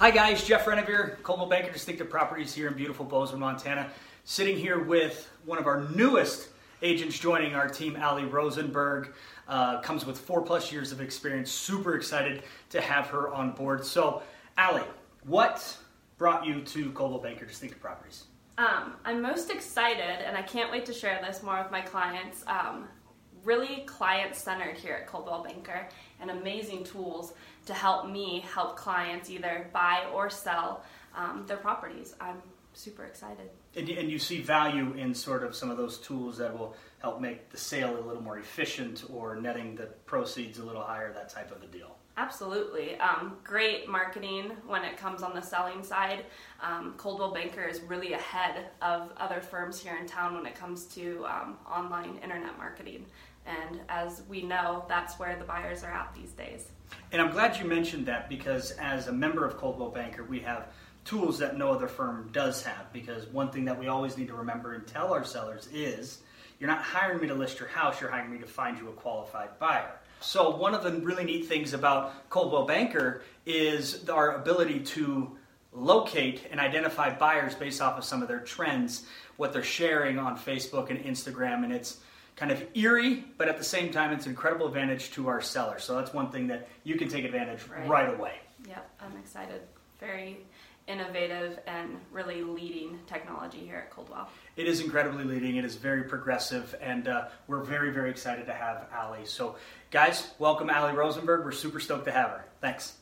Hi guys, Jeff Renevier, Coldwell Banker Distinctive Properties here in beautiful Bozeman, Montana. Sitting here with one of our newest agents joining our team, Aly Rosenberg. Uh, comes with four plus years of experience. Super excited to have her on board. So, Aly, what brought you to Coldwell Banker Distinctive Properties? Um, I'm most excited, and I can't wait to share this more with my clients. Um, really client centered here at Coldwell Banker and amazing tools to help me help clients either buy or sell um, their properties. I'm super excited. And, and you see value in sort of some of those tools that will help make the sale a little more efficient or netting the proceeds a little higher, that type of a deal. Absolutely. Um, great marketing when it comes on the selling side. Um, Coldwell Banker is really ahead of other firms here in town when it comes to um, online internet marketing. And as we know, that's where the buyers are at these days. And I'm glad you mentioned that because as a member of Coldwell Banker, we have tools that no other firm does have. Because one thing that we always need to remember and tell our sellers is you're not hiring me to list your house, you're hiring me to find you a qualified buyer. So, one of the really neat things about Coldwell Banker is our ability to locate and identify buyers based off of some of their trends, what they're sharing on Facebook and Instagram, and it's kind of eerie, but at the same time, it's an incredible advantage to our sellers. So that's one thing that you can take advantage right, right away. Yep, I'm excited. Very innovative and really leading technology here at Coldwell. It is incredibly leading. It is very progressive, and uh, we're very, very excited to have Aly. So, guys, welcome Aly Rosenberg. We're super stoked to have her. Thanks.